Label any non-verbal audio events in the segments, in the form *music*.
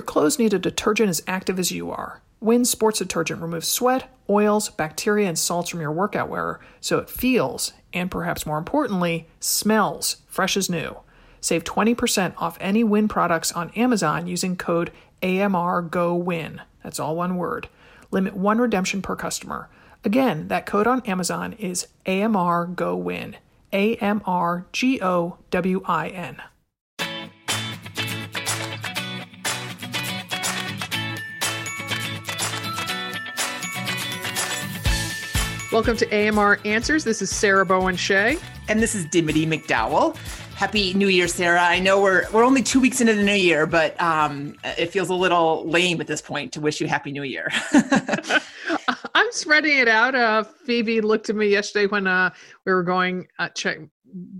Your clothes need a detergent as active as you are. Win Sports Detergent removes sweat, oils, bacteria, and salts from your workout wearer so it feels, and perhaps more importantly, smells fresh as new. Save 20% off any Win products on Amazon using code AMRGOWIN. That's all one word. Limit one redemption per customer. Again, that code on Amazon is AMRGOWIN. A M R G O W I N. Welcome to AMR Answers. This is Sarah Bowen Shea. And this is Dimity McDowell. Happy New Year, Sarah. I know we're we're only two weeks into the new year, but um, it feels a little lame at this point to wish you Happy New Year. *laughs* I'm spreading it out. Uh, Phoebe looked at me yesterday when uh, we were going uh, check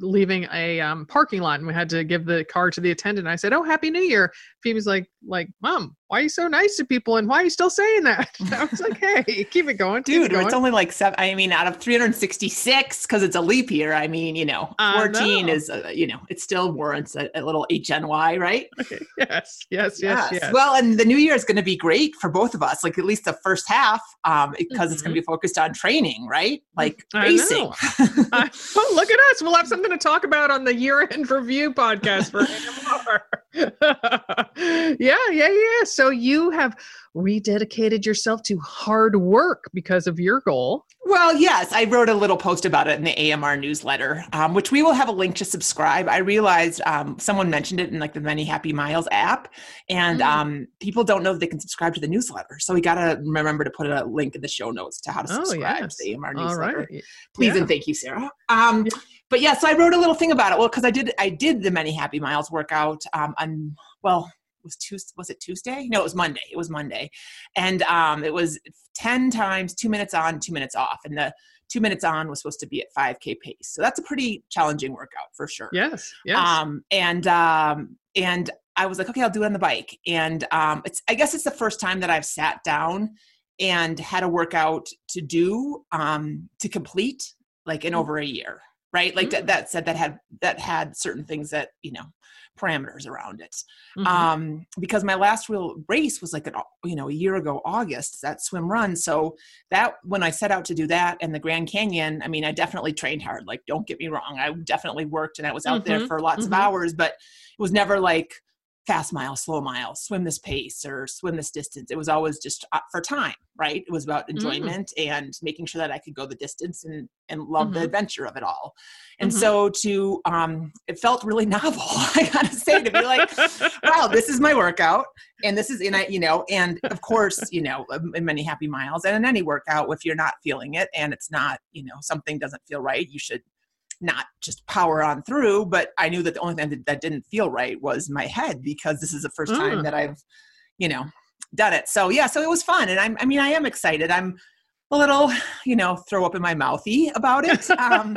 leaving a um, parking lot and we had to give the car to the attendant. I said, "Oh, Happy New Year." Phoebe's like, "Like, Mom, why are you so nice to people and why are you still saying that?" *laughs* I was like, "Hey, keep it going, dude. It going. It's only like seven. I mean, out of 366, because it's a leap year. I mean, you know, 14 know. is, uh, you know, it still warrants a, a little HNY, right? *laughs* Okay. Yes, yes, yes, yes, yes. Well, and the new year is going to be great for both of us. Like at least the first half, um, because mm-hmm. it's going to be focused on training, right? Like racing. *laughs* I, oh, look at us. We'll have something to talk about on the year-end *laughs* review podcast for AMR. *laughs* yeah, yeah, yeah. So you have rededicated yourself to hard work because of your goal. Well, yes, I wrote a little post about it in the AMR newsletter, um, which we will have a link to subscribe. I realized um, someone mentioned it in like the Many Happy Miles app, and mm. um, people don't know that they can subscribe to the newsletter. So we got to remember to put a link in the show notes to how to subscribe oh, yes. to the AMR newsletter. Please yeah. and thank you, Sarah. Um, yeah. But yeah, so I wrote a little thing about it. Well, because I did, I did the Many Happy Miles workout um, on well was Tuesday was it Tuesday? No, it was Monday. It was Monday. And um it was 10 times 2 minutes on, 2 minutes off and the 2 minutes on was supposed to be at 5k pace. So that's a pretty challenging workout for sure. Yes. Yes. Um and um and I was like, okay, I'll do it on the bike. And um it's I guess it's the first time that I've sat down and had a workout to do um to complete like in mm-hmm. over a year right like mm-hmm. that, that said that had that had certain things that you know parameters around it mm-hmm. um, because my last real race was like an you know a year ago august that swim run so that when i set out to do that and the grand canyon i mean i definitely trained hard like don't get me wrong i definitely worked and i was out mm-hmm. there for lots mm-hmm. of hours but it was never like fast mile, slow mile, swim this pace or swim this distance. It was always just uh, for time, right? It was about mm. enjoyment mm-hmm. and making sure that I could go the distance and and love mm-hmm. the adventure of it all. And mm-hmm. so to um it felt really *laughs* novel, I gotta say, to be like, *laughs* wow, this is my workout. And this is in I, you know, and of course, you know, in many happy miles and in any workout, if you're not feeling it and it's not, you know, something doesn't feel right, you should not just power on through, but I knew that the only thing that, that didn't feel right was my head because this is the first time mm. that I've, you know, done it. So yeah, so it was fun. And I'm, I mean, I am excited. I'm a little, you know, throw up in my mouthy about it. Um,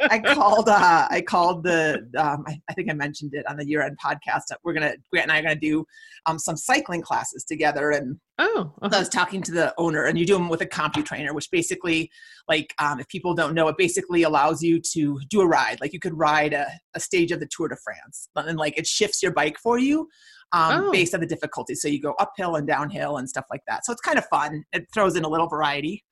I called, uh, I called the, um, I, I, think I mentioned it on the year end podcast. We're going to, Grant and I are going to do um, some cycling classes together. And oh, uh-huh. I was talking to the owner and you do them with a CompuTrainer, which basically like, um, if people don't know, it basically allows you to do a ride. Like you could ride a, a stage of the Tour de France and like it shifts your bike for you um, oh. based on the difficulty. So you go uphill and downhill and stuff like that. So it's kind of fun. It throws in a little variety.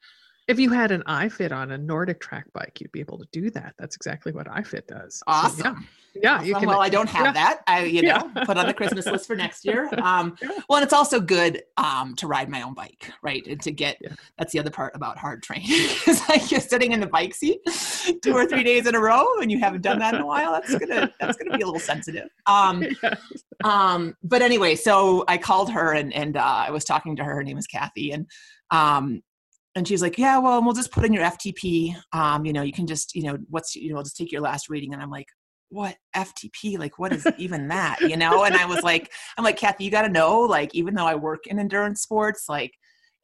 If you had an iFit on a NordicTrack bike, you'd be able to do that. That's exactly what iFit does. Awesome. So, yeah. Yeah, awesome. you can. Well, I don't have yeah. that. I, you know, yeah. put on the Christmas list for next year. *laughs* Um, well, and it's also good um, to ride my own bike, right? And to get yeah. that's the other part about hard training *laughs* is like you're sitting in the bike seat two or three days in a row, and you haven't done that in a while. That's gonna that's gonna be a little sensitive. Um, *laughs* yes. um, but anyway, so I called her and and uh, I was talking to her. Her name is Kathy, and um, and she's like, yeah, well, we'll just put in your FTP. Um, you know, you can just, you know, what's, you know, we'll just take your last reading. And I'm like, what FTP? Like, what is even that? You know? And I was like, I'm like, Kathy, you got to know, like, even though I work in endurance sports, like,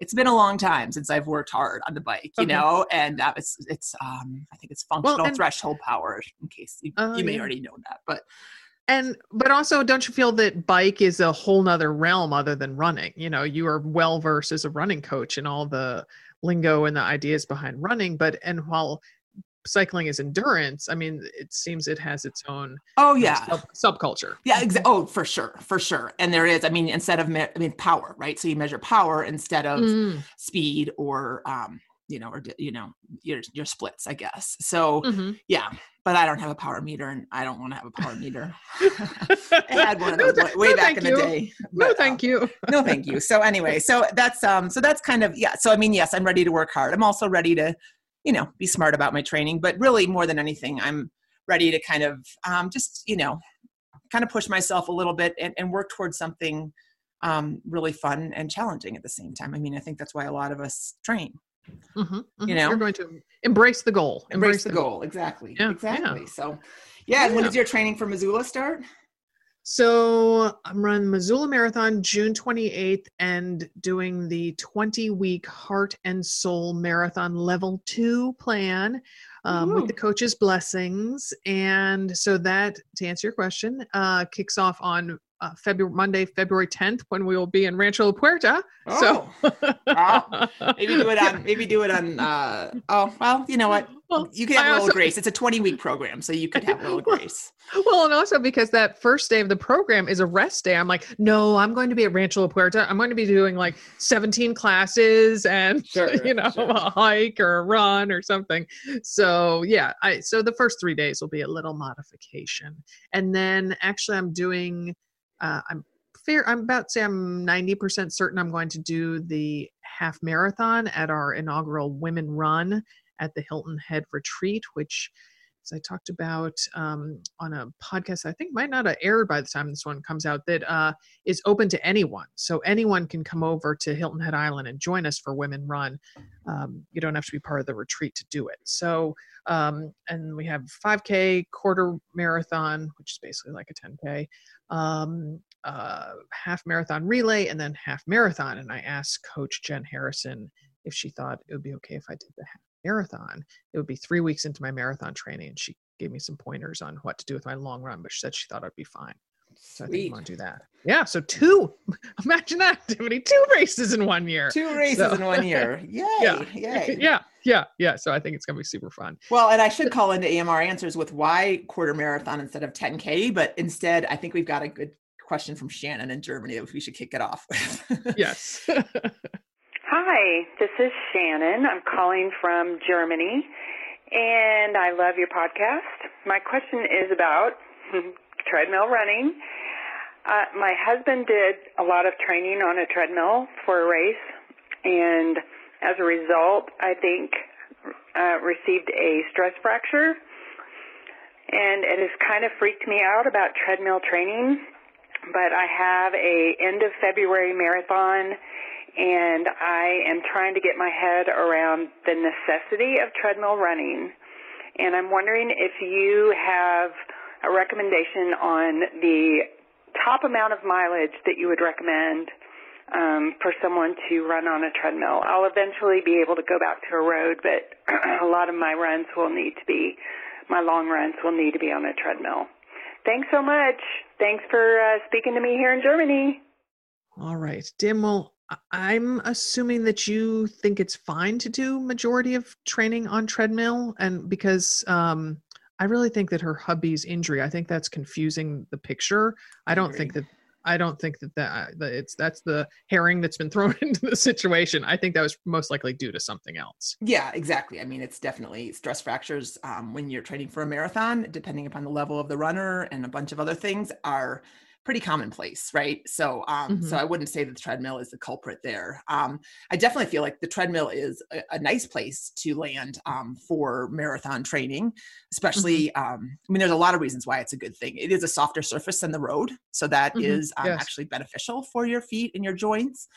it's been a long time since I've worked hard on the bike, you okay. know, and uh, it's it's um I think it's functional well, and, threshold power. In case you, uh, you may yeah. already know that, but and but also don't you feel that bike is a whole nother realm other than running you know you are well versed as a running coach and all the lingo and the ideas behind running but and while cycling is endurance, I mean, it seems it has its own oh yeah sub- subculture. Yeah, exa- oh for sure, for sure. And there is, I mean, instead of me- I mean power, right? So you measure power instead of Mm. speed or um, you know, or you know, your your splits, I guess. So Mhm. yeah, but I don't have a power meter, and I don't want to have a power meter. *laughs* I had one of those No, way- way no, back in you. the day. No, thank um, you. no thank you so anyway so that's um so that's kind of yeah so i mean yes i'm ready to work hard i'm also ready to you know be smart about my training but really more than anything i'm ready to kind of um just you know kind of push myself a little bit and, and work towards something um really fun and challenging at the same time i mean i think that's why a lot of us train Mhm, mhm. You know? you're going to embrace the goal. embrace, the goal. exactly Yeah, yeah. exactly so yeah, and when does your training for missoula start So I'm running Missoula Marathon June 28th and doing the 20 week Heart and Soul Marathon Level 2 plan um, with the coach's blessings. And so that, to answer your question, uh, kicks off on uh, February Monday, February 10th, when we will be in Rancho La Puerta. So Wow. *laughs* maybe do it on maybe do it on uh oh well you know what Well, you can have I a little also- grace it's a 20 week program so you could have a little *laughs* Well, grace Well, and also because that first day of the program is a rest day, I'm like, no, I'm going to be at Rancho La Puerta. I'm going to be doing like 17 classes and *laughs* Sure, you know sure. a hike or a run or something. So yeah, I so the first three days will be a little modification, and then actually I'm doing, uh, I'm fair. I'm about to say I'm 90% certain I'm going to do the half marathon at our inaugural Women Run at the Hilton Head Retreat, which as I talked about um, on a podcast, I think might not have aired by the time this one comes out, that uh, is open to anyone. So anyone can come over to Hilton Head Island and join us for Women Run. Um, you don't have to be part of the retreat to do it. So, um, and we have 5K, quarter marathon, which is basically like a 10K, um, uh, half marathon relay, and then half marathon. And I asked Coach Jen Harrison if she thought it would be okay if I did the half marathon it would be three weeks into my marathon training and she gave me some pointers on what to do with my long run but she said she thought i'd be fine. So i think Sweet. i'm going to do that. Yeah so two *laughs* imagine that activity two races in one year. Two races So- in one year. *laughs* Yay Yeah. *laughs* yay yeah yeah yeah so i think it's going to be super fun. Well and i should call into amr answers with why quarter marathon instead of 10k but instead i think we've got a good question from shannon in germany that we should kick it off with. Yes Hi, this is Shannon. I'm calling from Germany, and I love your podcast. My question is about *laughs* treadmill running. Uh, my husband did a lot of training on a treadmill for a race, and as a result, I think uh, received a stress fracture, and it has kind of freaked me out about treadmill training. But I have a end of February marathon and I am trying to get my head around the necessity of treadmill running. And I'm wondering if you have a recommendation on the top amount of mileage that you would recommend um, for someone to run on a treadmill. I'll eventually be able to go back to a road, but *clears throat* a lot of my runs will need to be, my long runs will need to be on a treadmill. Thanks so much. Thanks for uh, speaking to me here in Germany. all right dim well I- i'm assuming that you think it's fine to do majority of training on treadmill and because um i really think that her hubby's injury i think that's confusing the picture. I don't think that i don't think that that, that it's that's the herring that's been *laughs* thrown into the situation. I think that was most likely due to something else. Yeah, exactly. I mean, it's definitely stress fractures um, when you're training for a marathon, depending upon the level of the runner and a bunch of other things are pretty commonplace, right? So, um, so Mhm. I wouldn't say that the treadmill is the culprit there. Um, I definitely feel like the treadmill is a, a nice place to land um, for marathon training, especially. Um, I mean, there's a lot of reasons why it's a good thing. It is a softer surface than the road, so that is Mhm. um, Yes. actually beneficial for your feet and your joints.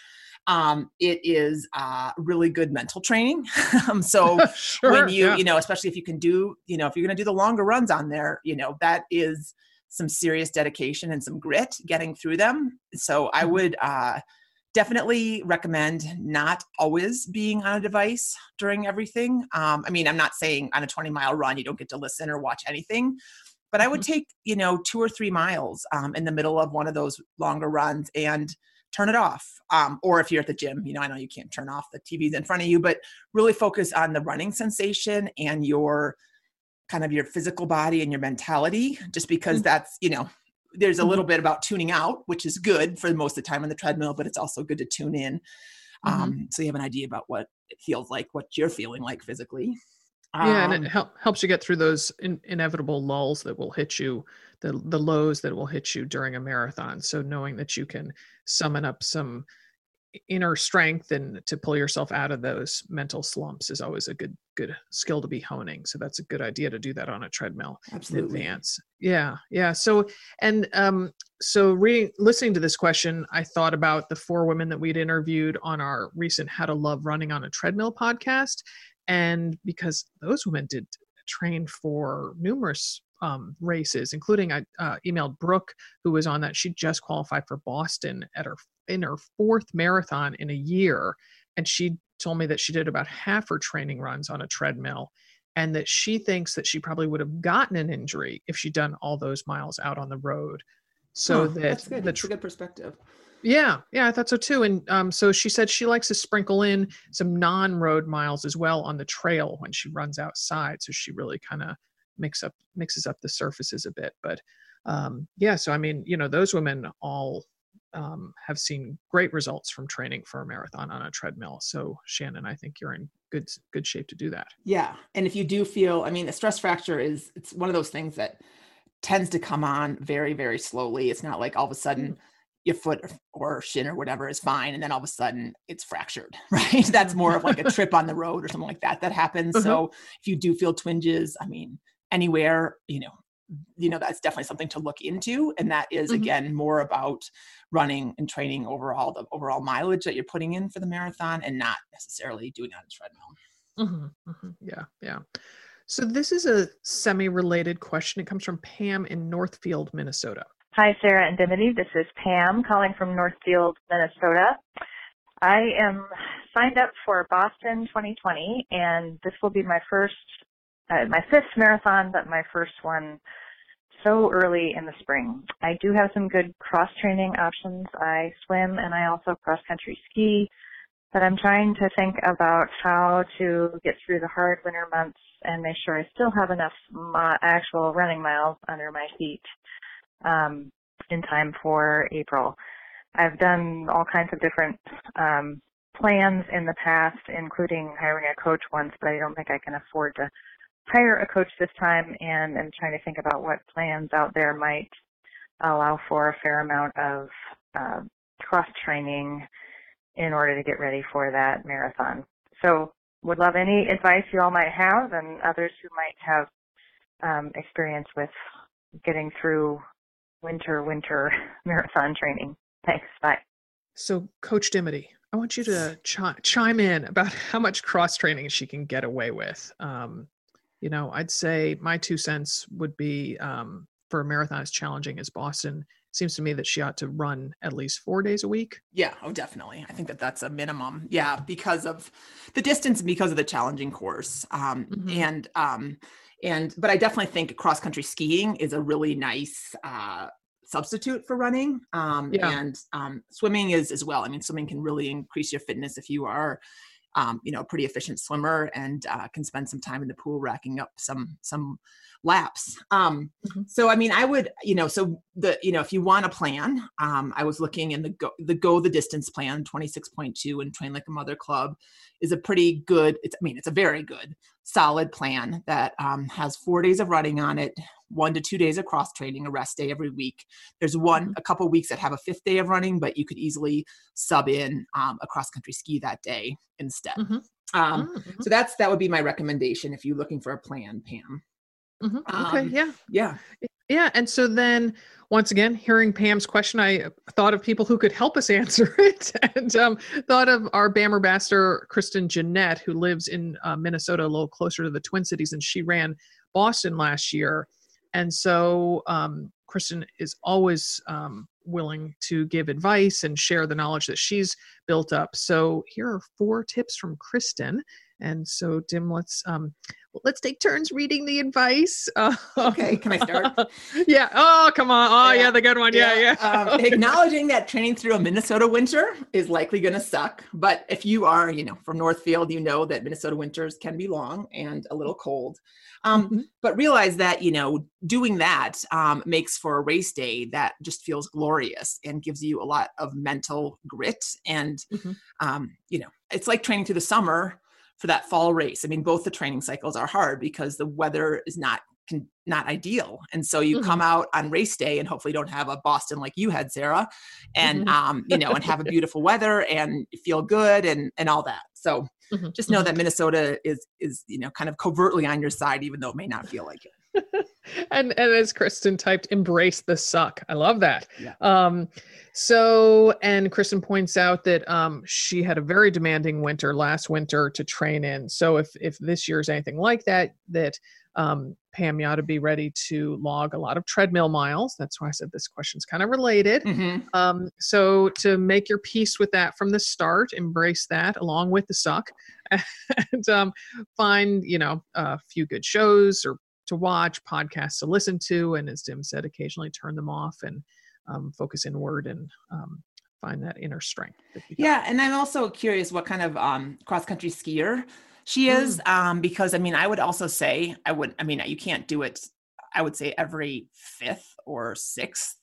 Um, it is uh, really good mental training. *laughs* um, so *laughs* sure when you yeah. you know especially if you can do you know if you're going to do the longer runs on there you know that is some serious dedication and some grit getting through them. So i Mhm. would uh definitely recommend not always being on a device during everything. Um, i mean i'm not saying on a 20 mile run you don't get to listen or watch anything but i would take you know two or three miles um, in the middle of one of those longer runs and turn it off. Um, or if you're at the gym you know i know you can't turn off the tvs in front of you but really focus on the running sensation and your kind of your physical body and your mentality, just because Mhm. that's, you know, there's a little bit about tuning out, which is good for most of the time on the treadmill, but it's also good to tune in. Mhm. Um, so you have an idea about what it feels like, what you're feeling like physically. yeah, and Um, it help, helps you get through those in, inevitable lulls that will hit you, the the lows that will hit you during a marathon. So knowing that you can summon up some inner strength and to pull yourself out of those mental slumps is always a good good skill to be honing. So that's a good idea to do that on a treadmill in absolutely. advance. Yeah, yeah. So and um so reading listening to this question, I thought about the four women that we'd interviewed on our recent How to Love Running on a Treadmill podcast. And because those women did train for numerous um, races, including I uh, emailed Brooke, who was on that. She just qualified for Boston at her in her fourth marathon in a year, and she told me that she did about half her training runs on a treadmill, and that she thinks that she probably would have gotten an injury if she'd done all those miles out on the road. So Huh, that that's good. the That's a good perspective. yeah, yeah, I thought so too. And um, so she said she likes to sprinkle in some non-road miles as well on the trail when she runs outside. So she really kind of mix up mixes up the surfaces a bit. But um, yeah, so I mean, you know, those women all um, have seen great results from training for a marathon on a treadmill. So Shannon, I think you're in good good shape to do that. Yeah. And if you do feel, I mean, a stress fracture is it's one of those things that tends to come on very, very slowly. It's not like all of a sudden your foot or, or shin or whatever is fine and then all of a sudden it's fractured, *laughs* right? That's more of like a trip on the road or something like that that happens. Uh-huh. So if you do feel twinges, I mean, anywhere, you know, you know that's definitely something to look into and that is, Mhm. again more about running and training overall the overall mileage that you're putting in for the marathon and not necessarily doing it on a treadmill hmm hmm Yeah, yeah. So this is a semi-related question. It comes from Pam in Northfield, Minnesota. Hi, Sarah and Dimity. This is Pam calling from Northfield, Minnesota. I am signed up for Boston 2020, and this will be my first, uh, my fifth marathon, but my first one so early in the spring. I do have some good cross training options. I swim and I also cross country ski, but I'm trying to think about how to get through the hard winter months and make sure I still have enough mi- actual running miles under my feet um, in time for April. I've done all kinds of different um, plans in the past, including hiring a coach once, but I don't think I can afford to hire a coach this time. And I'm trying to think about what plans out there might allow for a fair amount of uh, cross training in order to get ready for that marathon. So, would love any advice you all might have, and others who might have um, experience with getting through winter, winter *laughs* marathon training. Thanks. Bye. So, Coach Dimity, I want you to chi- chime in about *laughs* how much cross training she can get away with. Um, you know, I'd say my two cents would be um, for a marathon as challenging as Boston. Seems to me that she ought to run at least four days a week. Yeah, oh, definitely. I think that that's a minimum. Yeah, because of the distance and because of the challenging course. Um, Mhm. And um, and but I definitely think cross country skiing is a really nice uh, substitute for running. Um, Yeah. And um, swimming is as well. I mean, swimming can really increase your fitness if you are. Um, you know, a pretty efficient swimmer and uh, can spend some time in the pool racking up some some laps. Um, Mhm. So I mean, I would, you know, so the, you know, if you want a plan, um, I was looking in the go the go the distance plan, 26.2 and train like a mother club is a pretty good, it's I mean, it's a very good, solid plan that um, has four days of running on it, one to two days of cross training, a rest day every week. There's one, Mhm. a couple weeks that have a fifth day of running, but you could easily sub in um, a cross country ski that day instead. Mhm. Um, Mm, mhm, so that's that would be my recommendation if you're looking for a plan, Pam. mhm. okay, um, yeah. Yeah. Yeah, and so then once again, hearing Pam's question, I thought of people who could help us *laughs* answer it, and um, thought of our BAM ambassador Kristen Jeanette, who lives in uh, Minnesota, a little closer to the Twin Cities, and she ran Boston last year, and so um, Kristen is always um, willing to give advice and share the knowledge that she's built up. So here are four tips from Kristen, And so, Dim, let's um, let's take turns reading the advice. Uh, *laughs* okay, can I start? *laughs* yeah. Oh, come on. Oh, yeah, yeah the good one. Yeah, yeah. yeah. um, *laughs* acknowledging that training through a Minnesota winter is likely going to suck, but if you are, you know, from Northfield, you know that Minnesota winters can be long and a little cold. Um, mm-hmm. But realize that you know doing that um, makes for a race day that just feels glorious and gives you a lot of mental grit and mm-hmm. um, you know it's like training through the summer for that fall race. I mean, both the training cycles are hard because the weather is not can, not ideal, and so you mm-hmm. come out on race day and hopefully don't have a Boston like you had, Sarah, and mm-hmm. um, you know, and have a beautiful weather and feel good and and all that. So mm-hmm. just know mm-hmm. that Minnesota is is you know kind of covertly on your side, even though it may not feel like it. *laughs* and and as Kristen typed, embrace the suck. I love that. Yeah. Um, so, and Kristen points out that um, she had a very demanding winter last winter to train in. So, if if this year is anything like that, that um, Pam, you ought to be ready to log a lot of treadmill miles. That's why I said this question's kind of related. Mm-hmm. Um, so, to make your peace with that from the start, embrace that along with the suck, *laughs* and um, find you know a few good shows or to watch, podcasts to listen to, and as Dim said, occasionally turn them off and um, focus inward and um, find that inner strength. That yeah, and I'm also curious what kind of um, cross country skier she is, mm. um, because I mean, I would also say I would. I mean, you can't do it. I would say every fifth or sixth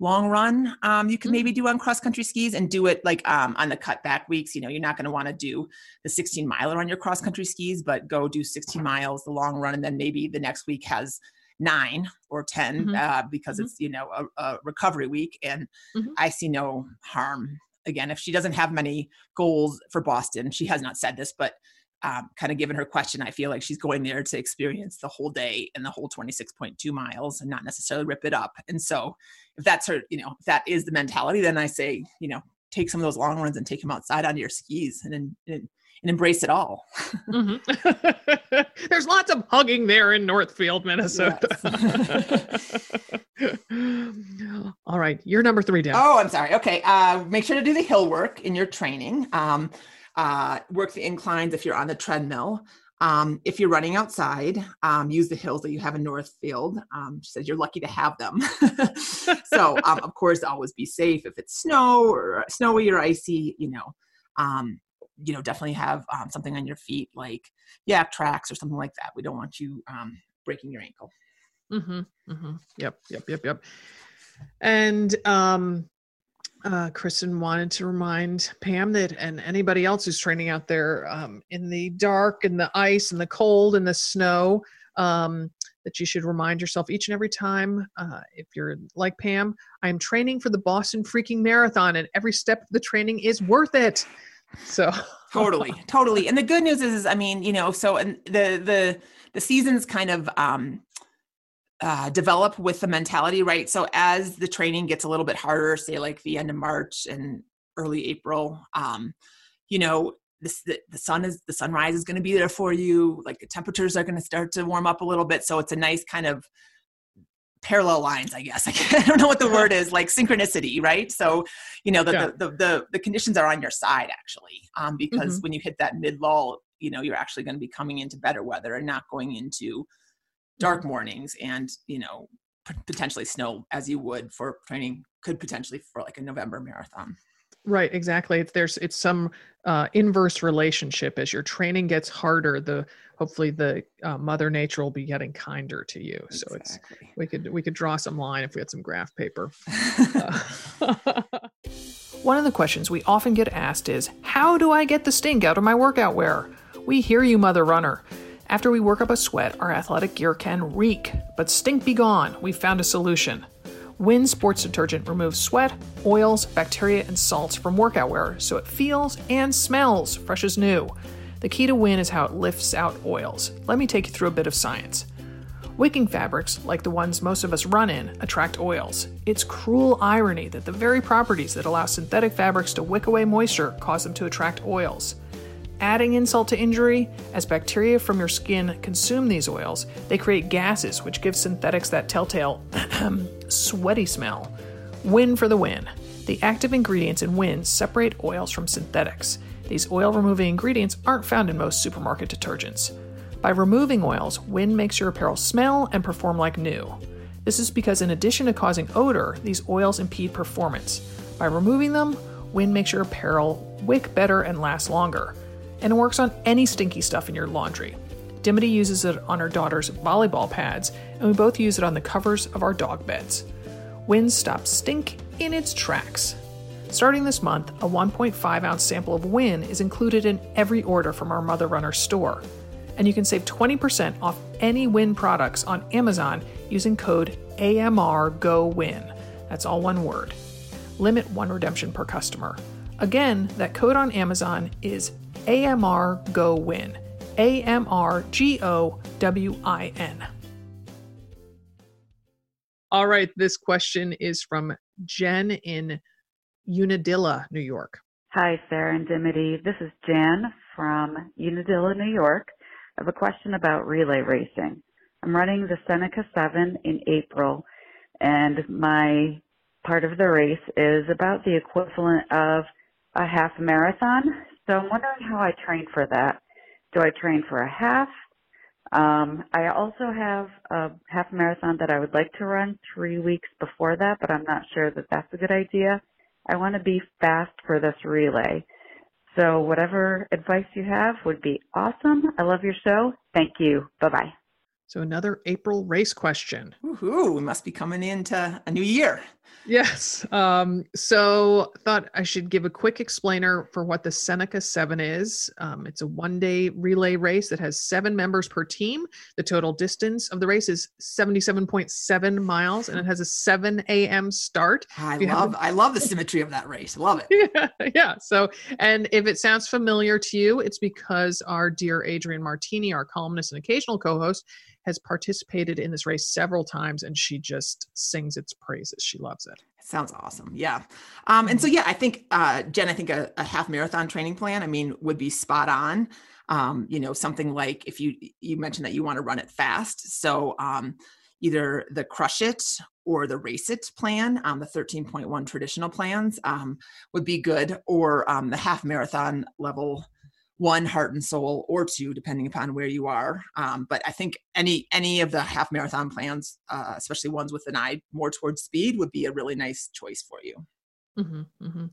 long run um, you can mm-hmm. maybe do on cross country skis and do it like um, on the cutback weeks you know you're not going to want to do the 16 miler on your cross country skis but go do 16 miles the long run and then maybe the next week has nine or 10 mm-hmm. uh, because mm-hmm. it's you know a, a recovery week and mm-hmm. i see no harm again if she doesn't have many goals for boston she has not said this but um, kind of given her question i feel like she's going there to experience the whole day and the whole 26.2 miles and not necessarily rip it up and so if that's her you know if that is the mentality then i say you know take some of those long runs and take them outside on your skis and, and and embrace it all. mm-hmm. *laughs* There's lots of hugging there in Northfield, Minnesota. Yes. *laughs* all right, you're number three down. Oh, I'm sorry. Okay, uh, make sure to do the hill work in your training. Um, uh, work the inclines if you're on the treadmill. Um, if you're running outside, um, use the hills that you have in Northfield. Um, she says you're lucky to have them. *laughs* so, *laughs* um, of course, always be safe if it's snow or snowy or icy. You know, um, you know definitely have um, something on your feet like yeah, tracks or something like that we don't want you um, breaking your ankle mm-hmm, mm-hmm. yep yep yep yep and um uh, Kristen wanted to remind Pam that, and anybody else who's training out there um, in the dark and the ice and the cold and the snow, um, that you should remind yourself each and every time. Uh, if you're like Pam, I am training for the Boston freaking marathon, and every step of the training is worth it. So totally, totally. And the good news is, is, I mean, you know, so and the the the seasons kind of um uh, develop with the mentality, right? So as the training gets a little bit harder, say like the end of March and early April, um, you know, this, the, the sun is the sunrise is going to be there for you. Like the temperatures are going to start to warm up a little bit, so it's a nice kind of parallel lines i guess *laughs* i don't know what the word *laughs* is like synchronicity right so you know the yeah. the, the, the, the, conditions are on your side actually um, because mm-hmm. when you hit that mid lull you know you're actually going to be coming into better weather and not going into dark mornings and you know p- potentially snow as you would for training could potentially for like a november marathon Right, exactly. It's there's it's some uh, inverse relationship as your training gets harder. The hopefully the uh, Mother Nature will be getting kinder to you. Exactly. So it's we could we could draw some line if we had some graph paper. *laughs* *laughs* One of the questions we often get asked is, "How do I get the stink out of my workout wear?" We hear you, Mother Runner. After we work up a sweat, our athletic gear can reek, but stink be gone. We've found a solution. Win sports detergent removes sweat, oils, bacteria, and salts from workout wear so it feels and smells fresh as new. The key to Win is how it lifts out oils. Let me take you through a bit of science. Wicking fabrics, like the ones most of us run in, attract oils. It's cruel irony that the very properties that allow synthetic fabrics to wick away moisture cause them to attract oils. Adding insult to injury, as bacteria from your skin consume these oils, they create gases which give synthetics that telltale *clears throat* sweaty smell. Win for the win. The active ingredients in Win separate oils from synthetics. These oil removing ingredients aren't found in most supermarket detergents. By removing oils, Win makes your apparel smell and perform like new. This is because, in addition to causing odor, these oils impede performance. By removing them, Win makes your apparel wick better and last longer. And it works on any stinky stuff in your laundry. Dimity uses it on her daughter's volleyball pads, and we both use it on the covers of our dog beds. Win stops stink in its tracks. Starting this month, a 1.5 ounce sample of Win is included in every order from our Mother Runner store. And you can save 20% off any Win products on Amazon using code AMRGOWIN. That's all one word. Limit one redemption per customer. Again, that code on Amazon is AMRGOWIN. A M R G O W I N. All right, this question is from Jen in Unadilla, New York. Hi, Sarah and Dimity. This is Jen from Unadilla, New York. I have a question about relay racing. I'm running the Seneca 7 in April, and my part of the race is about the equivalent of a half marathon. So I'm wondering how I train for that. Do I train for a half? Um, I also have a half marathon that I would like to run three weeks before that, but I'm not sure that that's a good idea. I want to be fast for this relay. So whatever advice you have would be awesome. I love your show. Thank you. Bye bye. So another April race question. Woohoo! We must be coming into a new year. Yes. Um, so thought I should give a quick explainer for what the Seneca 7 is. Um, it's a one-day relay race that has seven members per team. The total distance of the race is 77.7 miles, and it has a 7 a.m. start. I love I love the symmetry of that race. I love it. Yeah, *laughs* yeah. So, and if it sounds familiar to you, it's because our dear Adrienne Martini, our columnist and occasional co-host, has participated in this race several times and she just sings its praises. She loves it. Sounds awesome. Yeah. Um, and so, yeah, I think, uh, Jen, I think a, a half marathon training plan, I mean, would be spot on. Um, you know, something like if you, you mentioned that you want to run it fast. So, um, either the crush it or the race it plan um, the 13.1 traditional plans um, would be good or um, the half marathon level one heart and soul or two depending upon where you are um, but i think any any of the half marathon plans uh, especially ones with an eye more towards speed would be a really nice choice for you mm-hmm, mm-hmm.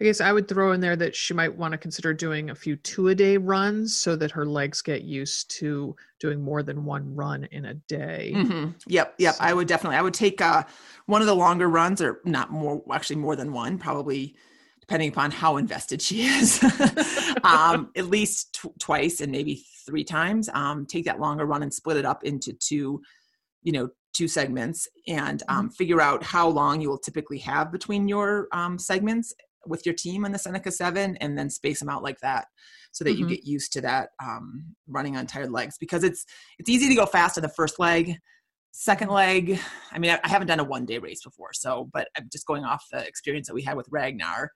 i guess i would throw in there that she might want to consider doing a few two a day runs so that her legs get used to doing more than one run in a day mm-hmm. yep yep so. i would definitely i would take uh, one of the longer runs or not more actually more than one probably depending upon how invested she is, *laughs* um, at least twice and maybe three times. Um, take that longer run and split it up into two, you know, two segments and um, mm-hmm. figure out how long you will typically have between your um, segments with your team on the Seneca 7 and then space them out like that so that mm-hmm. you get used to that um, running on tired legs because it's it's easy to go fast on the first leg second leg i mean I, I, haven't done a one day race before so but i'm just going off the experience that we had with ragnar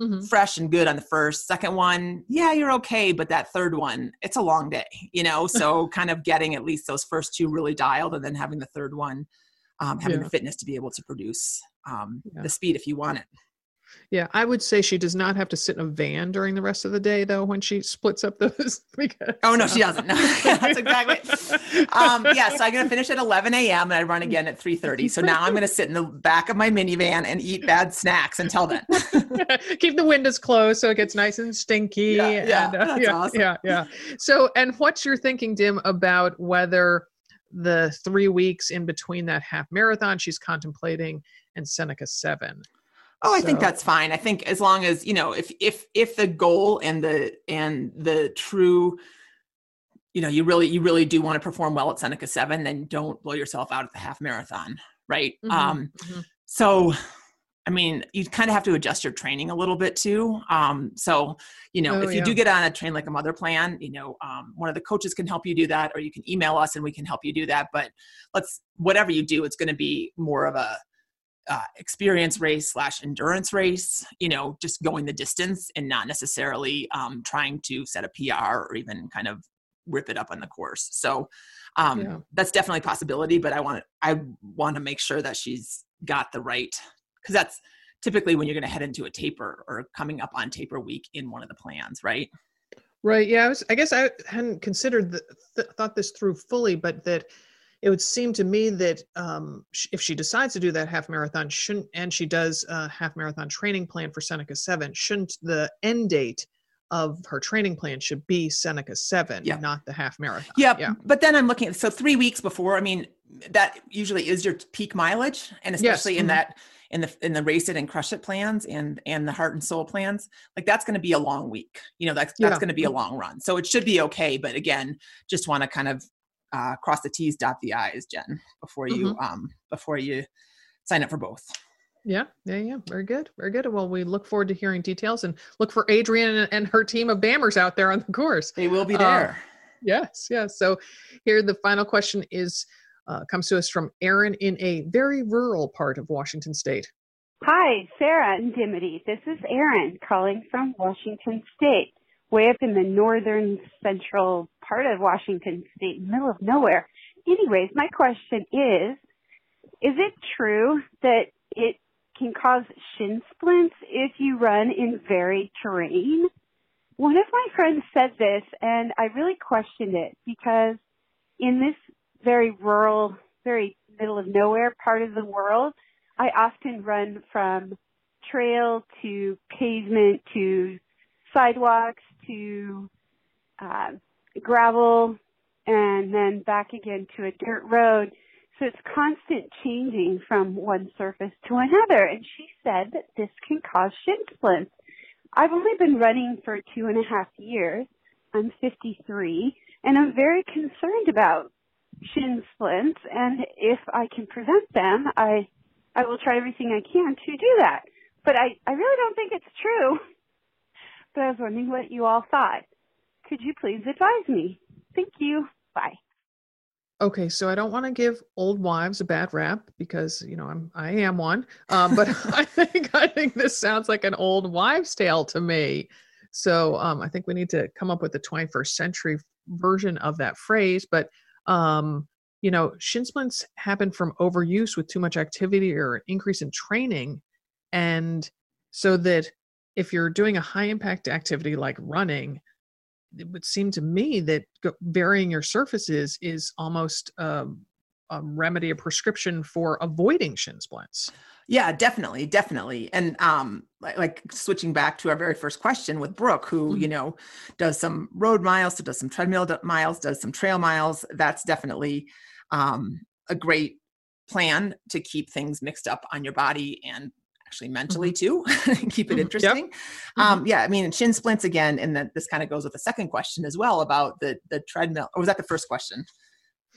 mm-hmm. fresh and good on the first second one yeah you're okay but that third one it's a long day you know *laughs* so kind of getting at least those first two really dialed and then having the third one um, having yeah. the fitness to be able to produce um, yeah. the speed if you want it yeah, I would say she does not have to sit in a van during the rest of the day, though, when she splits up those. *laughs* because, oh no, she doesn't. No, *laughs* that's exactly. um, *laughs* yeah, so I'm gonna finish at 11 a.m. and I run again at 3:30. So now I'm gonna sit in the back of my minivan and eat bad snacks until then. Keep the windows closed so it gets nice and stinky. Yeah, yeah, and, uh, that's yeah, awesome. yeah, yeah. So, and what's your thinking, Dim, about whether the three weeks in between that half marathon she's contemplating and Seneca Seven? Oh, I so. think that's fine. I think as long as, you know, if if if the goal and the and the true you know, you really you really do want to perform well at Seneca 7, then don't blow yourself out at the half marathon, right? Mm-hmm. Um mm-hmm. so I mean, you kind of have to adjust your training a little bit too. Um, so, you know, oh, if you yeah. do get on a train like a mother plan, you know, um, one of the coaches can help you do that, or you can email us and we can help you do that. But let's, whatever you do, it's going to be more of a, uh, experience race slash endurance race you know just going the distance and not necessarily um, trying to set a pr or even kind of rip it up on the course so um, yeah. that's definitely a possibility but i want i want to make sure that she's got the right because that's typically when you're going to head into a taper or coming up on taper week in one of the plans, right? Right. Yeah. I, was, I guess I hadn't considered the, th- thought this through fully, but that it would seem to me that um, if she decides to do that half marathon, shouldn't and she does a half marathon training plan for Seneca Seven, shouldn't the end date of her training plan should be Seneca Seven, Yeah. not the half marathon? Yep. Yeah. But then I'm looking at so three weeks before. I mean, that usually is your peak mileage, and Yes, especially in mhm. that in the in the race it and crush it plans and and the heart and soul plans, like that's going to be a long week. You know, that's that's Yeah. going to be a long run. So it should be okay. But again, just want to kind of uh, cross the T's, dot the I's, Jen, before you um before you sign up for both. Yeah, yeah, yeah. Very good. Very good. Well, we look forward to hearing details and look for Adrienne and, and her team of bammers out there on the course. They will be Uh, there. Yes, yes. So here the final question is uh, comes to us from Erin in a very rural part of Washington State. Hi, Sarah and Dimity. This is Erin calling from Washington State, way up in the northern central part of Washington State, middle of nowhere. Anyways, my question is, is it true that it can cause shin splints if you run in varied terrain? One of my friends said this and I really questioned it because in this very rural, very middle of nowhere part of the world, I often run from trail to pavement to sidewalks to uh, gravel and then back again to a dirt road. So it's constant changing from one surface to another. And she said that this can cause shin splints. I've only been running for two and a half years. I'm 53 and I'm very concerned about shin splints. And if I can prevent them, I I will try everything I can to do that. But I, I really don't think it's true. *laughs* But I was wondering what you all thought. Could you please advise me? Thank you. Bye. Okay, so I don't want to give old wives a bad rap because you know I'm I am one, um, but *laughs* *laughs* I think I think this sounds like an old wives' tale to me. So um, I think we need to come up with the 21st century version of that phrase. But um, you know, shin splints happen from overuse with too much activity or increase in training, and so that if you're doing a high impact activity like running, it would seem to me that varying your surfaces is almost um, a remedy, a prescription for avoiding shin splints. Yeah, definitely, definitely. And um like, like switching back to our very first question with Brooke, who, you know, does some road miles, so does some treadmill miles, does some trail miles. That's definitely um a great plan to keep things mixed up on your body and actually mentally too *laughs* keep it Mhm. Yep. interesting um yeah i mean shin splints again and then this kind of goes with the second question as well about the the treadmill or was that the first question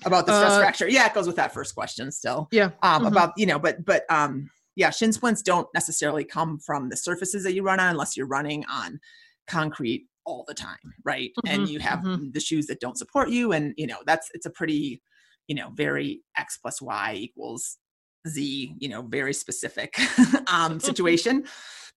about the stress Uh, fracture yeah it goes with that first question still Yeah. um, Mhm. about you know but but um yeah shin splints don't necessarily come from the surfaces that you run on unless you're running on concrete all the time right and Mhm, you have mhm. the shoes that don't support you and you know that's it's a pretty you know very x plus y equals z you know very specific *laughs* um situation.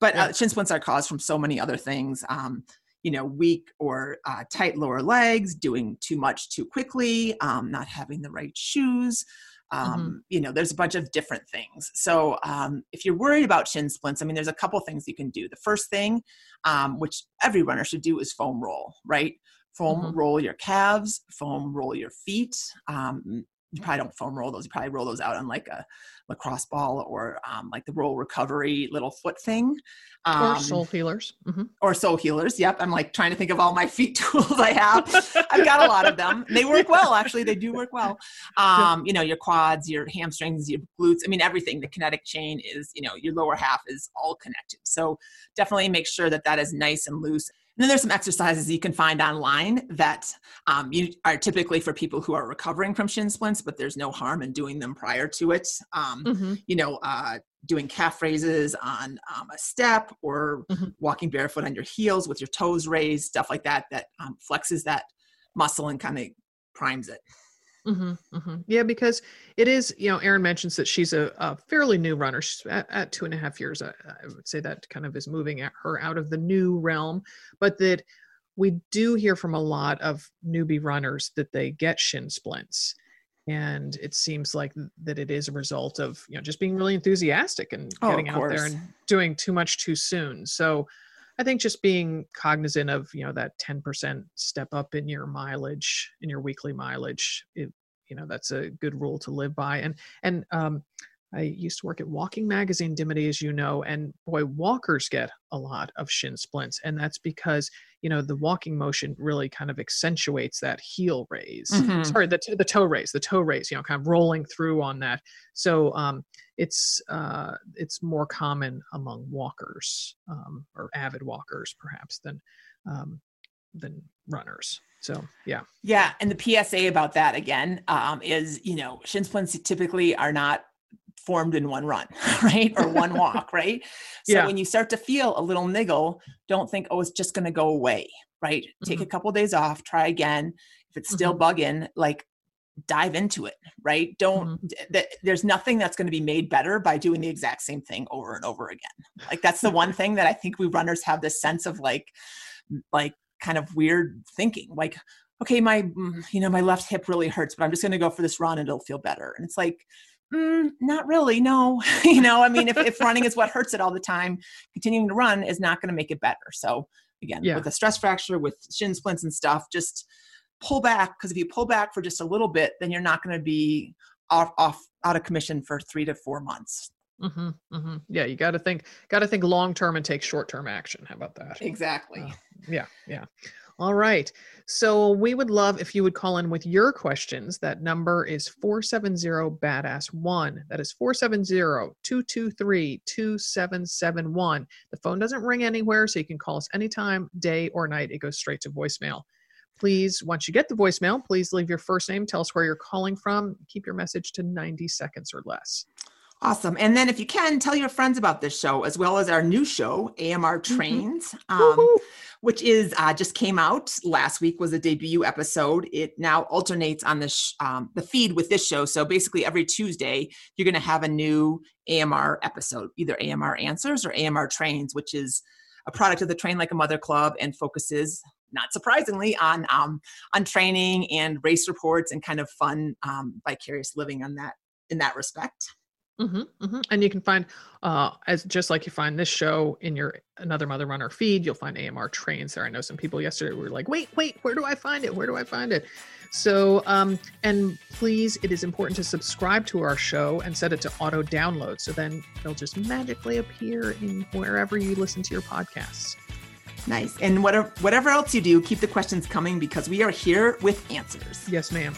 But Yeah. uh, shin splints are caused from so many other things um you know weak or uh, tight lower legs doing too much too quickly um, not having the right shoes um, you know there's a bunch of different things. So um, if you're worried about shin splints i mean there's a couple things you can do. The first thing um, which every runner should do is foam roll right? Foam Mhm. roll your calves foam roll your feet um, you probably don't foam roll those you probably roll those out on like a lacrosse ball or um, like the roll recovery little foot thing or um, soul healers. hmm or soul healers. Yep. I'm like trying to think of all my *laughs* feet tools I have. I've got a lot of them. They work *laughs* well, actually. They do work well. Um, you know, your quads, your hamstrings, your glutes. I mean, everything. The kinetic chain is, you know, your lower half is all connected. So definitely make sure that that is nice and loose. And then there's some exercises you can find online that um, you are typically for people who are recovering from shin splints, but there's no harm in doing them prior to it. Um, hmm you know, uh, doing calf raises on um, a step or Mhm. walking barefoot on your heels with your toes raised, stuff like that, that um, flexes that muscle and kind of primes it. Hmm hmm Yeah, because it is, you know, Erin mentions that she's a, a fairly new runner. She's at, at two and a half years. I, I would say that kind of is moving at her out of the new realm, but that we do hear from a lot of newbie runners that they get shin splints. and it seems like that it is a result of you know just being really enthusiastic and Oh, getting out there and doing too much too soon so i think just being cognizant of you know that 10% step up in your mileage in your weekly mileage it, you know that's a good rule to live by and and um I used to work at Walking Magazine, Dimity, as you know, and boy, walkers get a lot of shin splints, and that's because you know the walking motion really kind of accentuates that heel raise. Mhm. Sorry, the the toe raise, the toe raise, you know, kind of rolling through on that. So um, it's uh, it's more common among walkers um, or avid walkers, perhaps, than um, than runners. So yeah, Yeah, and the PSA about that again um, is, you know, shin splints typically are not formed in one run, *laughs* right, or one *laughs* walk, right. So Yeah. when you start to feel a little niggle, don't think, oh, it's just going to go away, right. Take a mm-hmm. couple days off, try again. If it's still mm-hmm. bugging, like dive into it, right. Don't. Mm-hmm. d- th- there's nothing that's going to be made better by doing the exact same thing over and over again. Like that's the one thing that I think we runners have this sense of like, like kind of weird thinking, like okay, my mm, you know my left hip really hurts, but I'm just going to go for this run and it'll feel better. And it's like, mm, not really. No, *laughs* you know, I mean, if if running is what hurts it all the time, continuing to run is not going to make it better. So again, Yeah. with a stress fracture, with shin splints and stuff, just pull back because if you pull back for just a little bit, then you're not going to be off off out of commission for three to four months. Hmm hmm yeah, you got to think, got to think long term and take short term action. How about that? Exactly. Uh, yeah, yeah. All right. So we would love if you would call in with your questions. That number is 470 badass 1. That is 470-223-2771. The phone doesn't ring anywhere, so you can call us anytime, day or night. It goes straight to voicemail. Please, once you get the voicemail, please leave your first name, tell us where you're calling from, keep your message to 90 seconds or less. Awesome. And then if you can, tell your friends about this show as well as our new show, AMR Trains, um, which is uh, just came out last week was a debut episode. It now alternates on the, sh- um, the feed with this show. So basically every Tuesday, you're going to have a new AMR episode, either AMR Answers or AMR Trains, which is a product of the Train Like a Mother Club and focuses, not surprisingly, on um, on training and race reports and kind of fun um, vicarious living on that in that respect. Hmm hmm And you can find, uh, as just like you find this show in your Another Mother Runner feed, you'll find AMR trains there. I know some people yesterday were like, wait, wait, where do I find it? Where do I find it? So, um, and please, it is important to subscribe to our show and set it to auto download. So then they'll just magically appear in wherever you listen to your podcasts. Nice. And whatever whatever else you do, keep the questions coming because we are here with answers. Yes, ma'am.